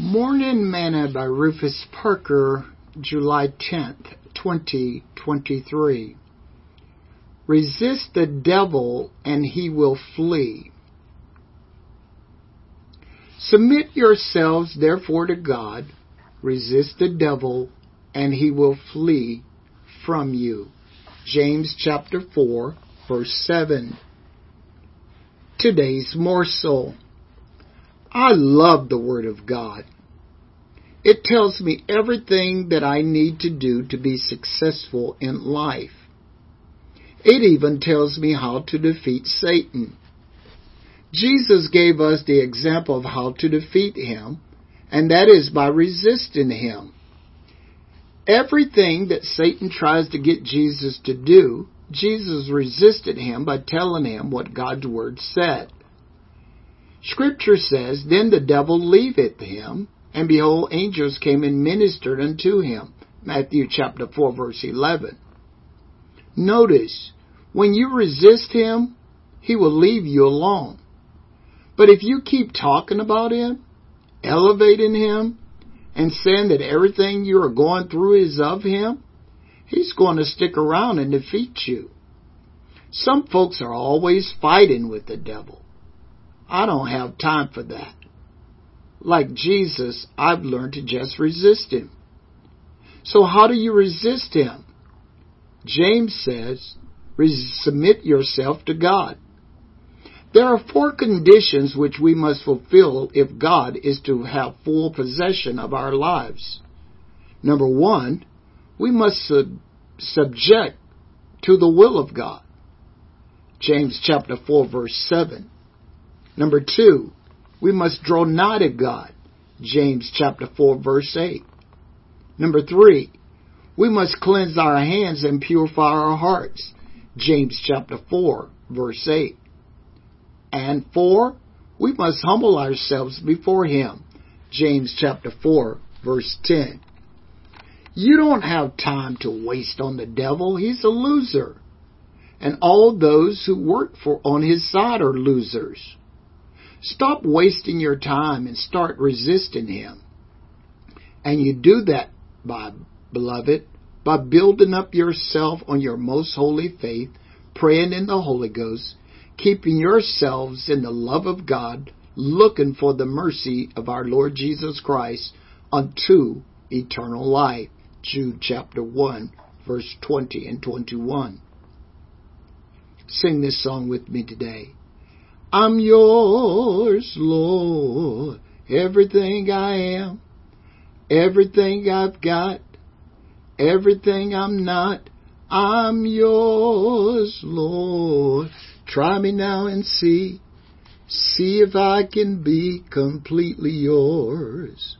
Morning Manna by Rufus Parker, July 10th, 2023. Resist the devil and he will flee. Submit yourselves therefore to God, resist the devil and he will flee from you. James chapter 4 verse 7. Today's morsel. I love the Word of God. It tells me everything that I need to do to be successful in life. It even tells me how to defeat Satan. Jesus gave us the example of how to defeat him, and that is by resisting him. Everything that Satan tries to get Jesus to do, Jesus resisted him by telling him what God's Word said. Scripture says, Then the devil leaveth him, and behold, angels came and ministered unto him. Matthew chapter 4 verse 11. Notice, when you resist him, he will leave you alone. But if you keep talking about him, elevating him, and saying that everything you are going through is of him, he's going to stick around and defeat you. Some folks are always fighting with the devil. I don't have time for that. Like Jesus, I've learned to just resist him. So how do you resist him? James says, submit yourself to God. There are four conditions which we must fulfill if God is to have full possession of our lives. Number one, we must sub- subject to the will of God. James chapter 4 verse 7. Number two, we must draw nigh to God. James chapter 4 verse 8. Number three, we must cleanse our hands and purify our hearts. James chapter 4 verse 8. And four, we must humble ourselves before Him. James chapter 4 verse 10. You don't have time to waste on the devil. He's a loser. And all those who work for on his side are losers. Stop wasting your time and start resisting Him. And you do that by, beloved, by building up yourself on your most holy faith, praying in the Holy Ghost, keeping yourselves in the love of God, looking for the mercy of our Lord Jesus Christ unto eternal life. Jude chapter 1, verse 20 and 21. Sing this song with me today. I'm yours, Lord. Everything I am, everything I've got, everything I'm not, I'm yours, Lord. Try me now and see, see if I can be completely yours.